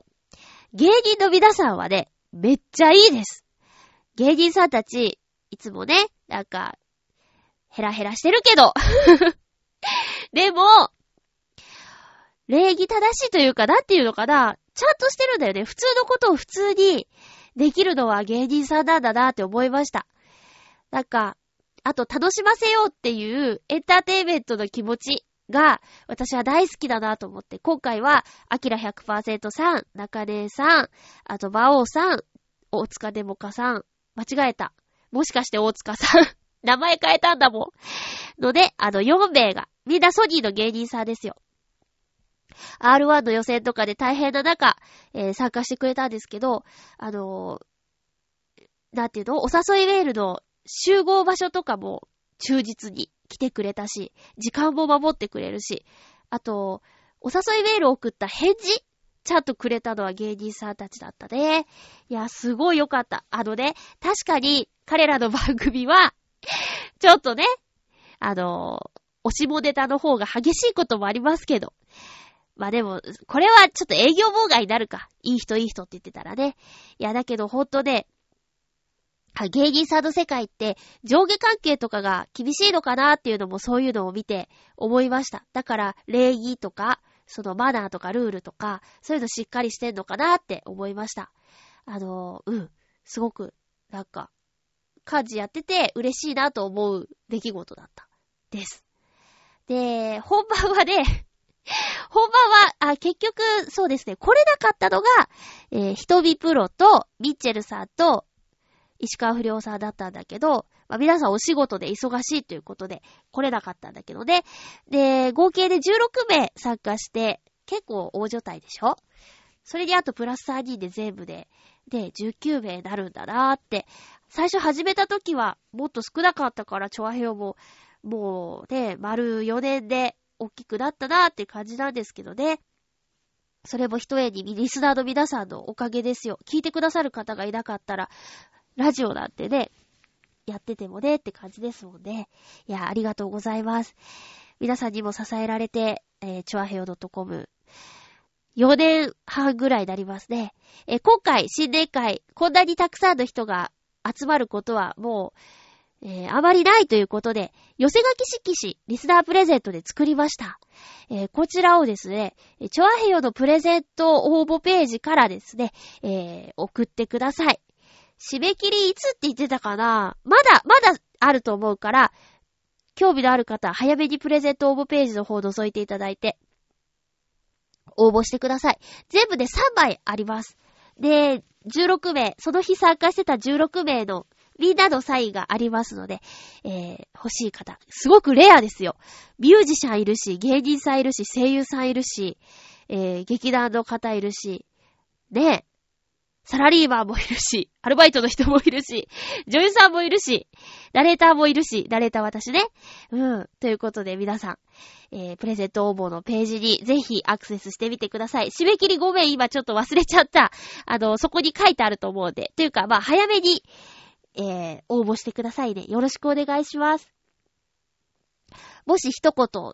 芸人の皆さんはね、めっちゃいいです。芸人さんたち、いつもね、なんか、ヘラヘラしてるけど でも、礼儀正しいというか、なんていうのかな、ちゃんとしてるんだよね。普通のことを普通にできるのは芸人さんなんだなって思いました。なんか、あと楽しませようっていうエンターテイメントの気持ちが私は大好きだなと思って、今回は、アキラ100%さん、中根さん、あと、馬王さん、大塚デモカさん、間違えた。もしかして大塚さん 名前変えたんだもん。ので、あの、4名が、みんなソニーの芸人さんですよ。R1 の予選とかで大変な中、えー、参加してくれたんですけど、あのー、なんていうの？お誘いメールの集合場所とかも忠実に来てくれたし、時間も守ってくれるし、あと、お誘いメール送った返事ちゃんとくれたのは芸人さんたちだったね。いや、すごいよかった。あのね、確かに彼らの番組は、ちょっとね、あの、押しもネタの方が激しいこともありますけど。まあでも、これはちょっと営業妨害になるか。いい人いい人って言ってたらね。いや、だけどほんとね、芸人さんの世界って上下関係とかが厳しいのかなっていうのもそういうのを見て思いました。だから礼儀とか、そのマナーとかルールとか、そういうのしっかりしてんのかなって思いました。あの、うん、すごく、なんか、家事やってて嬉しいなと思う出来事だった。です。で、本番はね、本番は、あ、結局、そうですね、来れなかったのが、えー、ひとびプロと、ミッチェルさんと、石川不良さんだったんだけど、まあ、皆さんお仕事で忙しいということで来れなかったんだけどね。で、合計で16名参加して、結構大所帯でしょ？それであとプラス3人で全部で、で、19名になるんだなーって。最初始めた時はもっと少なかったから、チョアヘオも、もうね、丸4年で大きくなったなーって感じなんですけどね。それも一重にリスナーの皆さんのおかげですよ。聞いてくださる方がいなかったら、ラジオなんてね、やっててもねって感じですもんね。いや、ありがとうございます。皆さんにも支えられて、えー、チョアヘオ .com、4年半ぐらいになりますね。えー、今回、新年会、こんなにたくさんの人が集まることはもう、えー、あまりないということで、寄せ書き色紙、リスナープレゼントで作りました。えー、こちらをですね、チョアヘヨのプレゼント応募ページからですね、えー、送ってください。締め切りいつって言ってたかなまだ、まだあると思うから、興味のある方は、早めにプレゼント応募ページの方を覗いていただいて、応募してください。全部で3枚あります。で、16名、その日参加してた16名のみんなのサインがありますので、えー、欲しい方。すごくレアですよ。ミュージシャンいるし、芸人さんいるし、声優さんいるし、えー、劇団の方いるし、ねサラリーマンもいるし、アルバイトの人もいるし、女優さんもいるし、ナレーターもいるし、ナレーター私ね。うん。ということで皆さん、えー、プレゼント応募のページにぜひアクセスしてみてください。締め切り5名今ちょっと忘れちゃった。あの、そこに書いてあると思うんで。というか、まあ、早めに、えー、応募してくださいね。よろしくお願いします。もし一言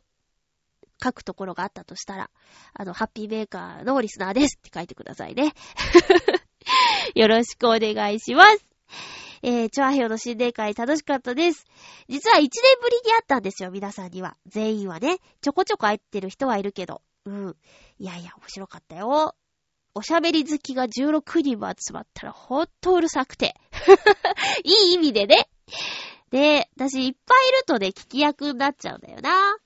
書くところがあったとしたら、あの、ハッピーメーカーのリスナーですって書いてくださいね。よろしくお願いします。えー、チョアヘヨの新年会楽しかったです。実は1年ぶりに会ったんですよ、皆さんには。全員はね。ちょこちょこ会ってる人はいるけど。うん。いやいや、面白かったよ。おしゃべり好きが16人も集まったらほんとうるさくて。いい意味でね。で、私いっぱいいるとね、聞き役になっちゃうんだよな。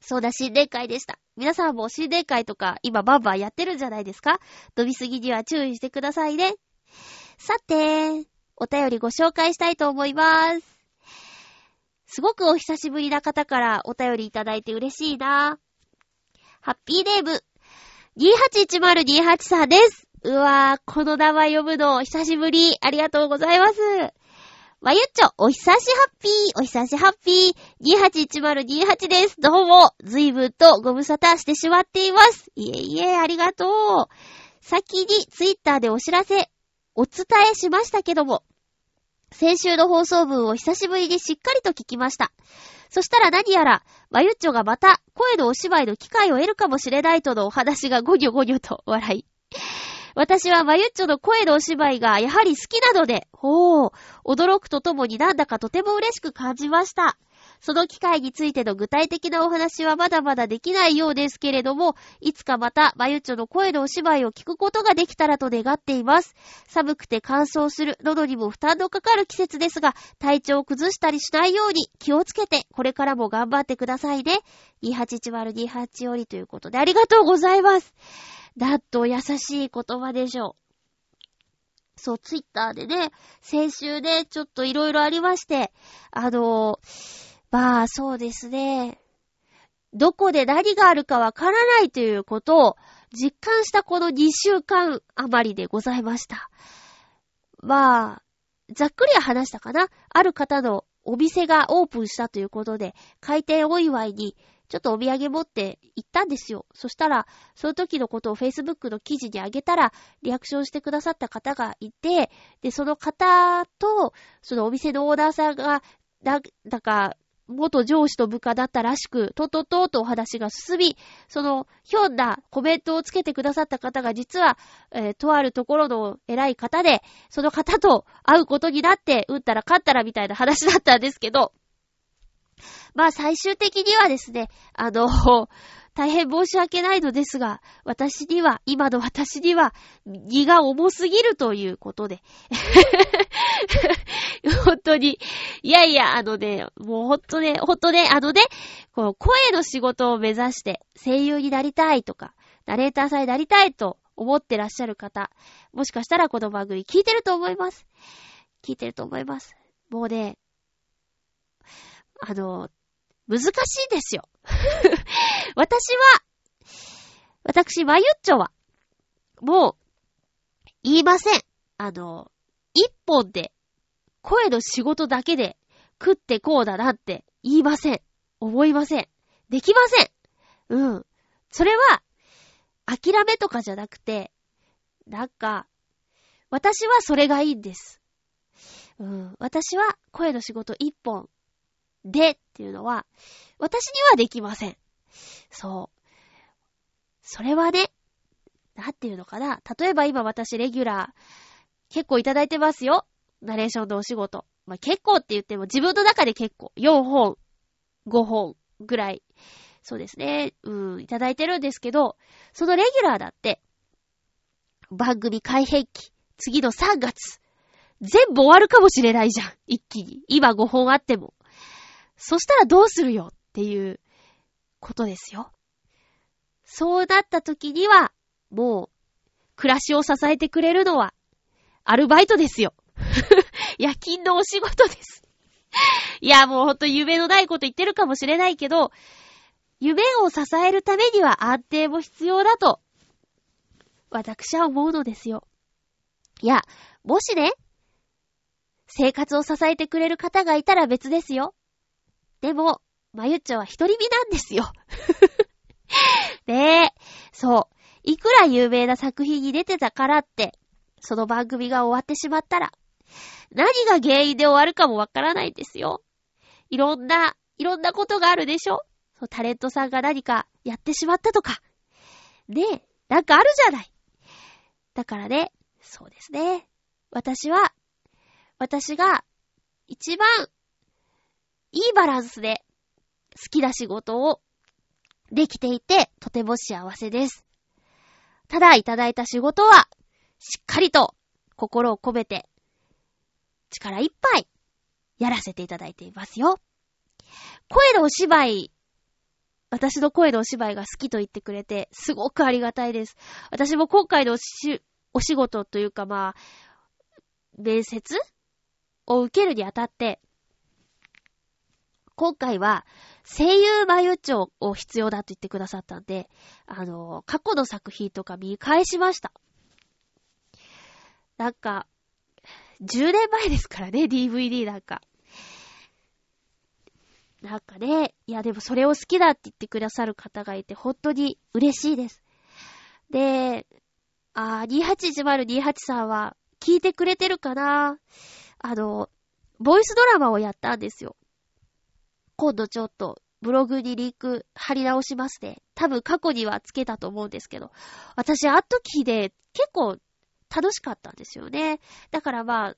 そうだ、新年会でした。皆さんも新年会とか今バンバンやってるんじゃないですか？飛びすぎには注意してくださいね。さて、お便りご紹介したいと思います。すごくお久しぶりな方からお便りいただいて嬉しいな。ハッピーネーム、281028さんです。うわぁ、この名前呼ぶの久しぶり。ありがとうございます。まゆっちょ、お久しハッピー、お久しハッピー、281028です。どうも、ずいぶんとご無沙汰してしまっています。いえいえ、ありがとう。先にツイッターでお知らせ、お伝えしましたけども、先週の放送分を久しぶりにしっかりと聞きました。そしたら何やら、まゆっちょがまた声のお芝居の機会を得るかもしれないとのお話がゴニョゴニョと笑い。私はまゆっちょの声のお芝居がやはり好きなので、ほう、驚くとともになんだかとても嬉しく感じました。その機会についての具体的なお話はまだまだできないようですけれども、いつかまたまゆっちょの声のお芝居を聞くことができたらと願っています。寒くて乾燥する、喉にも負担のかかる季節ですが、体調を崩したりしないように気をつけて、これからも頑張ってくださいね。281028よりということでありがとうございます。だっと優しい言葉でしょう。そう、ツイッターでね、先週ね、ちょっといろいろありまして、あの、まあ、そうですね。どこで何があるかわからないということを実感したこの2週間余りでございました。まあ、ざっくりは話したかな。ある方のお店がオープンしたということで、開店お祝いにちょっとお土産持って行ったんですよ。そしたら、その時のことを Facebook の記事にあげたら、リアクションしてくださった方がいて、で、その方と、そのお店のオーナーさんが、だ、だか、元上司と部下だったらしく、ととととお話が進み、その、ひょんなコメントをつけてくださった方が実は、えー、とあるところの偉い方で、その方と会うことになって、打ったら勝ったらみたいな話だったんですけど、まあ最終的にはですね、あの、大変申し訳ないのですが、私には、今の私には、荷が重すぎるということで。本当に。いやいや、あのね、もうほんとね、ほんとね、あのね、この声の仕事を目指して声優になりたいとか、ナレーターさんになりたいと思ってらっしゃる方、もしかしたらこの番組聞いてると思います。聞いてると思います。もうね、あの、難しいですよ。私は、私、まゆっちょは、もう、言いません。あの、一本で、声の仕事だけで食ってこうだなって言いません。思いません。できません。うん。それは、諦めとかじゃなくて、なんか、私はそれがいいんです。うん。私は声の仕事一本でっていうのは、私にはできません。そう。それはね、なんていうのかな。例えば今私レギュラー結構いただいてますよ。ナレーションのお仕事。まあ、結構って言っても自分の中で結構4本、5本ぐらい。そうですね。うん、いただいてるんですけど、そのレギュラーだって、番組改変期、次の3月。全部終わるかもしれないじゃん。一気に。今5本あっても。そしたらどうするよっていうことですよ。そうなった時には、もう、暮らしを支えてくれるのは、アルバイトですよ。夜勤のお仕事です。いや、もうほんと夢のないこと言ってるかもしれないけど、夢を支えるためには安定も必要だと、私は思うのですよ。いや、もしね、生活を支えてくれる方がいたら別ですよ。でも、まゆっちょは一人身なんですよ。で、そう。いくら有名な作品に出てたからって、その番組が終わってしまったら、何が原因で終わるかもわからないんですよ。いろんな、いろんなことがあるでしょそ、タレントさんが何かやってしまったとか。ねえ、なんかあるじゃない。だからね、そうですね。私は、私が一番いいバランスで好きな仕事をできていてとても幸せです。ただいただいた仕事はしっかりと心を込めて力いっぱいやらせていただいていますよ。声のお芝居、私の声のお芝居が好きと言ってくれて、すごくありがたいです。私も今回のしお仕事というかまあ、面接を受けるにあたって、今回は声優眉帳を必要だと言ってくださったんで、あの、過去の作品とか見返しました。なんか、10年前ですからね、DVD なんか。なんかね、いやでもそれを好きだって言ってくださる方がいて、本当に嬉しいです。で、あー、281028さんは聞いてくれてるかな？あの、ボイスドラマをやったんですよ。今度ちょっとブログにリンク貼り直しますね。多分過去にはつけたと思うんですけど。私、あの時で結構楽しかったんですよね。だからまあ、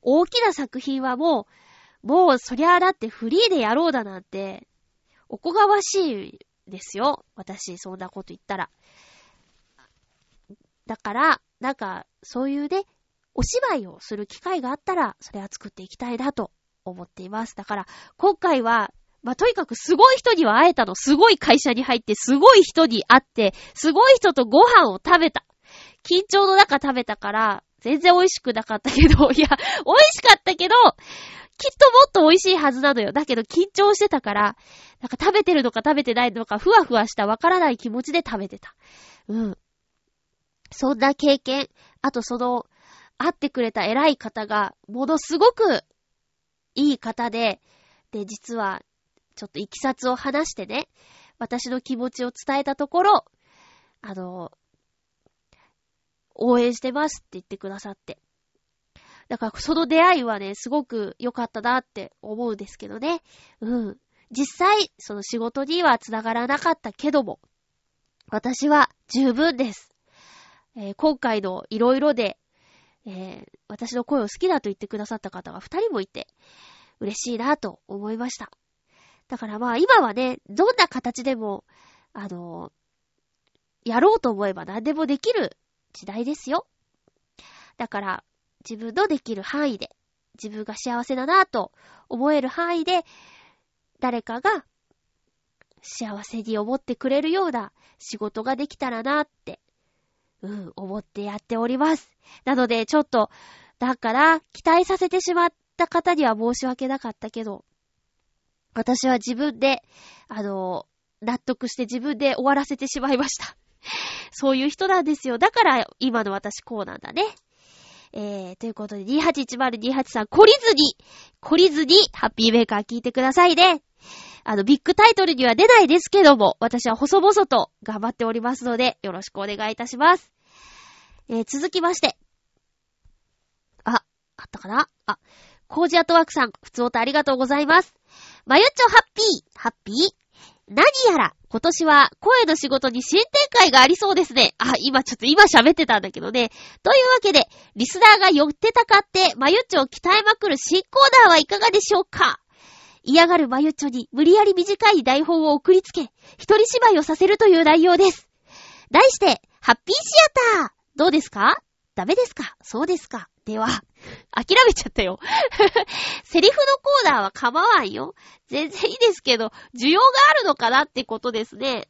大きな作品はもう、もうそりゃあだってフリーでやろうだなんて、おこがましいですよ。私、そんなこと言ったら。だから、なんか、そういうね、お芝居をする機会があったら、それは作っていきたいなと思っています。だから、今回は、まあ、とにかくすごい人には会えたの。すごい会社に入って、すごい人に会って、すごい人とご飯を食べた。緊張の中食べたから、全然美味しくなかったけど、いや、美味しかったけど、きっともっと美味しいはずなのよ。だけど緊張してたから、なんか食べてるのか食べてないのか、ふわふわしたわからない気持ちで食べてた。うん。そんな経験、あとその、会ってくれた偉い方が、ものすごくいい方で、で、実は、ちょっといきさつを話してね、私の気持ちを伝えたところ、あの、応援してますって言ってくださって。だから、その出会いはね、すごく良かったなって思うんですけどね。うん。実際、その仕事には繋がらなかったけども、私は十分です。えー、今回のいろいろで、えー、私の声を好きだと言ってくださった方が二人もいて、嬉しいなと思いました。だからまあ今はね、どんな形でも、あのー、やろうと思えば何でもできる時代ですよ。だから、自分のできる範囲で、自分が幸せだなと思える範囲で、誰かが幸せに思ってくれるような仕事ができたらなってうん、思ってやっております。なので、ちょっと、だから、期待させてしまった方には申し訳なかったけど、私は自分で、あの、納得して自分で終わらせてしまいました。そういう人なんですよ。だから、今の私こうなんだね。えー、ということで、281028さん、懲りずに、懲りずに、ハッピーメーカー聞いてくださいね。あの、ビッグタイトルには出ないですけども、私は細々と頑張っておりますので、よろしくお願いいたします。えー、続きまして。あ、あったかな？あ、コージアトワークさん、普通歌ありがとうございます。まゆっちょハッピー、ハッピー？何やら、今年は声の仕事に新展開がありそうですね。あ、今ちょっと今喋ってたんだけどね。というわけで、リスナーが寄ってたかって、まゆっちょを鍛えまくる新コーナーはいかがでしょうか？嫌がるまゆっちょに無理やり短い台本を送りつけ、一人芝居をさせるという内容です。題して、ハッピーシアターどうですか？ダメですか？そうですか？では、諦めちゃったよ。セリフのコーナーは構わんよ。全然いいですけど、需要があるのかなってことですね。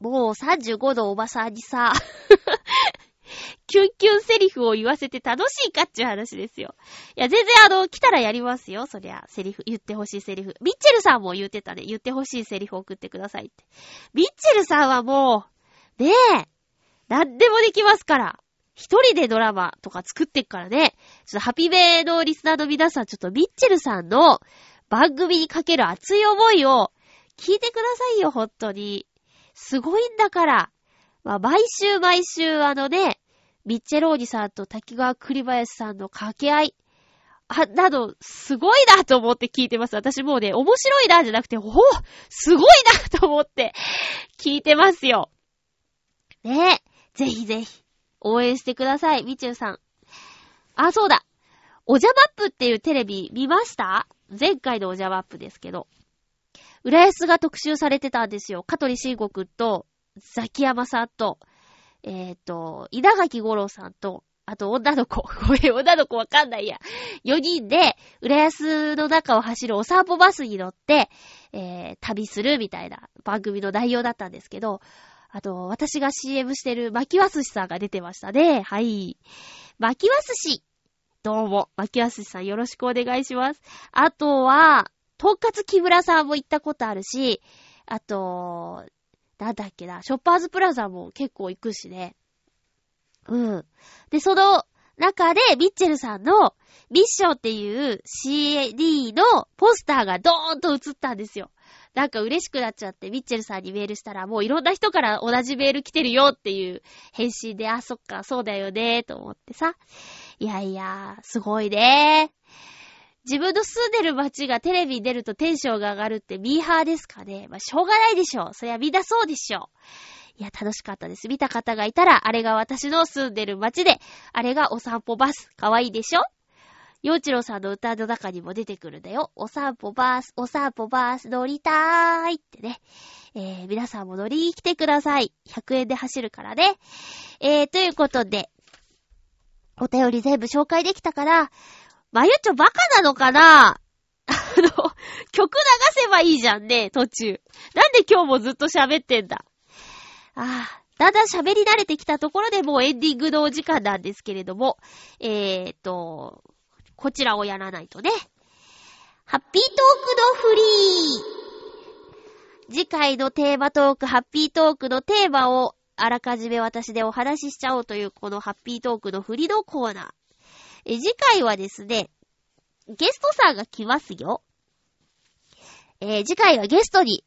もう35度おばさんにさ、キュンキュンセリフを言わせて楽しいかっていう話ですよ。いや、全然あの、来たらやりますよ。そりゃ、セリフ、言ってほしいセリフ。ミッチェルさんも言ってたね。言ってほしいセリフ送ってくださいって。ミッチェルさんはもう、ねえ、なんでもできますから。一人でドラマとか作ってっからね。ちょっとハピメのリスナーの皆さん、ちょっとミッチェルさんの番組にかける熱い思いを聞いてくださいよ、ほんとに。すごいんだから。まあ、毎週毎週あのね、ミッチェローニさんと滝川栗林さんの掛け合い、あ、など、すごいなと思って聞いてます。私もうね、面白いなじゃなくて、おぉすごいなと思って聞いてますよ。ねえ、ぜひぜひ、応援してください、みちゅうさん。あ、そうだ。おじゃまっぷっていうテレビ見ました？前回のおじゃまっぷですけど。浦安が特集されてたんですよ。香取慎吾くんと、ザキヤマさんと、えっ、ー、と、稲垣五郎さんと、あと女の子。ごめん、女の子わかんないや。4人で、浦安の中を走るお散歩バスに乗って、えー、旅するみたいな番組の内容だったんですけど、あと、私が CM してる巻きわすしさんが出てましたね。はい。巻きわすし。どうも、巻きわすしさんよろしくお願いします。あとは、とんかつ木村さんも行ったことあるし、あと、なんだっけな、ショッパーズプラザも結構行くしね。うん。で、その中で、ミッチェルさんのミッションっていう CD のポスターがドーンと映ったんですよ。なんか嬉しくなっちゃって、ミッチェルさんにメールしたら、もういろんな人から同じメール来てるよっていう返信で、あ、そっか、そうだよね、と思ってさ。いやいや、すごいね。自分の住んでる街がテレビに出るとテンションが上がるってミーハーですかね。まあ、しょうがないでしょ。そりゃみんなそうでしょ。いや、楽しかったです。見た方がいたら、あれが私の住んでる街で、あれがお散歩バス。かわいいでしょ？洋一郎さんの歌の中にも出てくるんだよ。お散歩バース、お散歩バース乗りたーいってね。えー、皆さんも乗りに来てください。100円で走るからね。えー、ということで、お便り全部紹介できたから、まゆちょバカなのかな？あの、曲流せばいいじゃんね、途中。なんで今日もずっと喋ってんだ？ああ、だんだん喋り慣れてきたところでもうエンディングのお時間なんですけれども、えーと、こちらをやらないとね。ハッピートークのフリー次回のテーマトーク、ハッピートークのテーマをあらかじめ私でお話ししちゃおうというこのハッピートークのフリーのコーナー。え、次回はですね、ゲストさんが来ますよ。えー、次回はゲストに、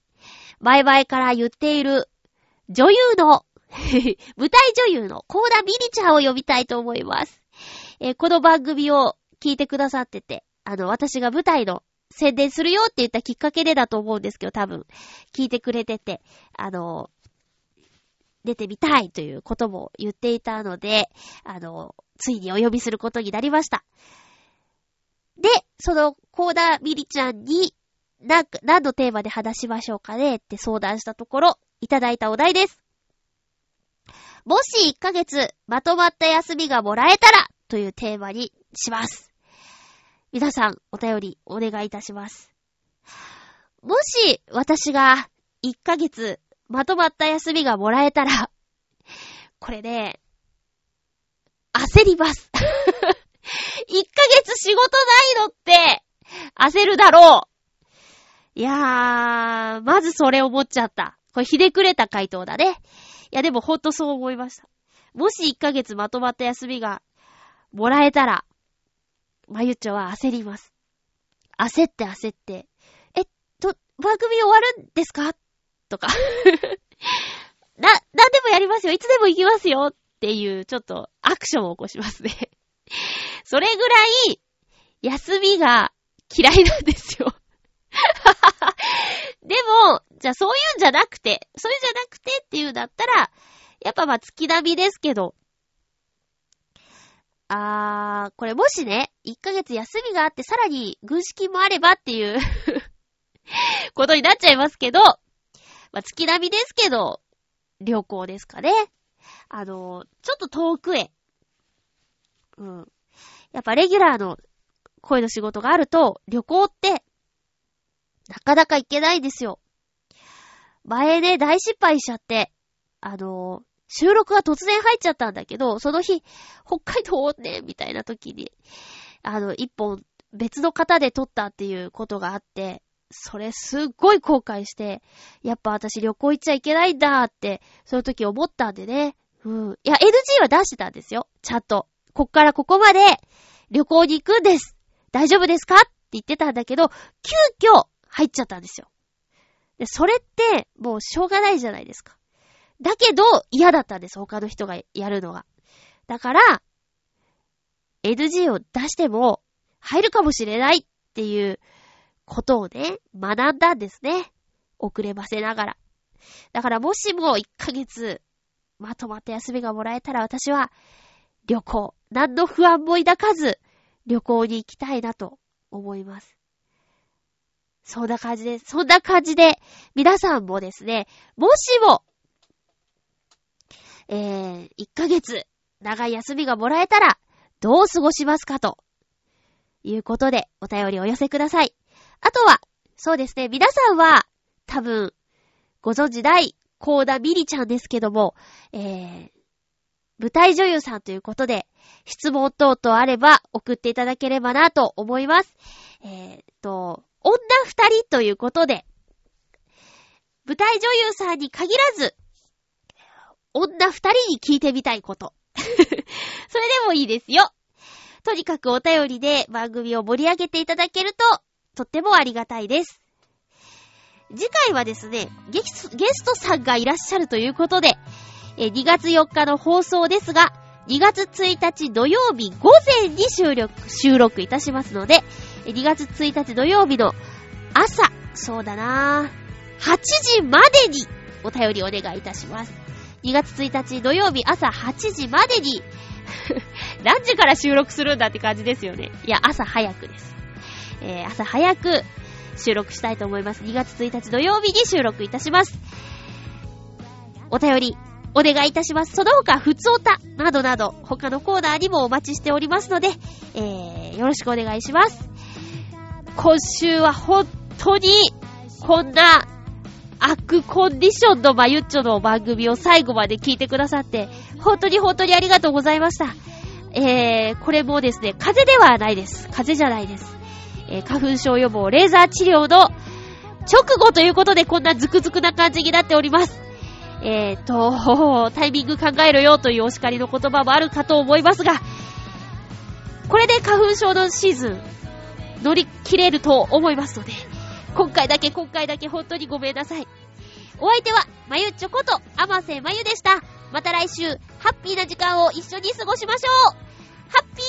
前々から言っている、女優の 舞台女優のコーダミリちゃんを呼びたいと思います。えー、この番組を聞いてくださってて、あの、私が舞台の宣伝するよって言ったきっかけでだと思うんですけど、多分、聞いてくれてて、あの、出てみたいということも言っていたので、あの、ついにお呼びすることになりました。で、その、コーダーミリちゃんに、なん、何のテーマで話しましょうかね？って相談したところ、いただいたお題です。もし1ヶ月まとまった休みがもらえたらというテーマにします。皆さん、お便りお願いいたします。もし、私が1ヶ月まとまった休みがもらえたら、これね、焦ります。1ヶ月仕事ないのって、焦るだろう。いやー、まずそれ思っちゃった。これひでくれた回答だね。いやでもほんとそう思いました。もし1ヶ月まとまった休みがもらえたら、まゆちょは焦ります。焦って焦って、えっ、と、番組終わるんですか？とか な、なんでもやりますよ。いつでも行きますよ。っていう、ちょっと、アクションを起こしますね それぐらい、休みが嫌いなんですよ でも、じゃあそういうんじゃなくて、それじゃなくてっていうんだったら、やっぱまあ月並みですけど、あー、これもしね、1ヶ月休みがあってさらに軍資金もあればっていう ことになっちゃいますけど、まあ月並みですけど、旅行ですかね。あの、ちょっと遠くへ。うん。やっぱレギュラーの声の仕事があると、旅行って、なかなか行けないんですよ。前ね、大失敗しちゃって、あの、収録が突然入っちゃったんだけど、その日、北海道ね、みたいな時に、あの、一本別の方で撮ったっていうことがあって、それすっごい後悔して、やっぱ私旅行行っちゃいけないんだって、その時思ったんでね。うん。いや、NG は出してたんですよ。ちゃんと。こっからここまで旅行に行くんです。大丈夫ですかって言ってたんだけど、急遽入っちゃったんですよ。で、それって、もうしょうがないじゃないですか。だけど、嫌だったんです。他の人がやるのが。だから、NG を出しても、入るかもしれないっていうことをね、学んだんですね。遅ればせながら。だからもしも1ヶ月、まとまった休みがもらえたら私は、旅行、何の不安も抱かず、旅行に行きたいなと思います。そんな感じです。そんな感じで、皆さんもですね、もしも、えー、1ヶ月、長い休みがもらえたら、どう過ごしますかと、いうことで、お便りお寄せください。あとは、そうですね、皆さんは、多分、ご存知ない、コーダミリちゃんですけども、えー、舞台女優さんということで、質問等々あれば送っていただければなと思います。えー、と、女二人ということで、舞台女優さんに限らず、女二人に聞いてみたいこと。それでもいいですよ。とにかくお便りで番組を盛り上げていただけると、とってもありがたいです。次回はですね、ゲストさんがいらっしゃるということで、え2月4日の放送ですが、2月1日土曜日午前に収録、収録いたしますので、2月1日土曜日の朝、そうだなぁ8時までにお便りお願いいたします。2月1日土曜日朝8時までに 何時から収録するんだって感じですよね。いや、朝早くです。えー、朝早く収録したいと思います。2月1日土曜日に収録いたします。お便り、お願いいたします。その他、ふつおた、などなど、他のコーナーにもお待ちしておりますので、えー、よろしくお願いします。今週は本当に、こんな、悪コンディションのまゆっちょの番組を最後まで聞いてくださって、本当に本当にありがとうございました。えー、これもですね、風邪ではないです。風邪じゃないです。えー、花粉症予防レーザー治療の直後ということでこんなズクズクな感じになっております。えーと、タイミング考えろよというお叱りの言葉もあるかと思いますが、これで花粉症のシーズン乗り切れると思いますので、今回だけ今回だけ本当にごめんなさい。お相手は、まゆちょこと、あませまゆでした。また来週、ハッピーな時間を一緒に過ごしましょうハッピー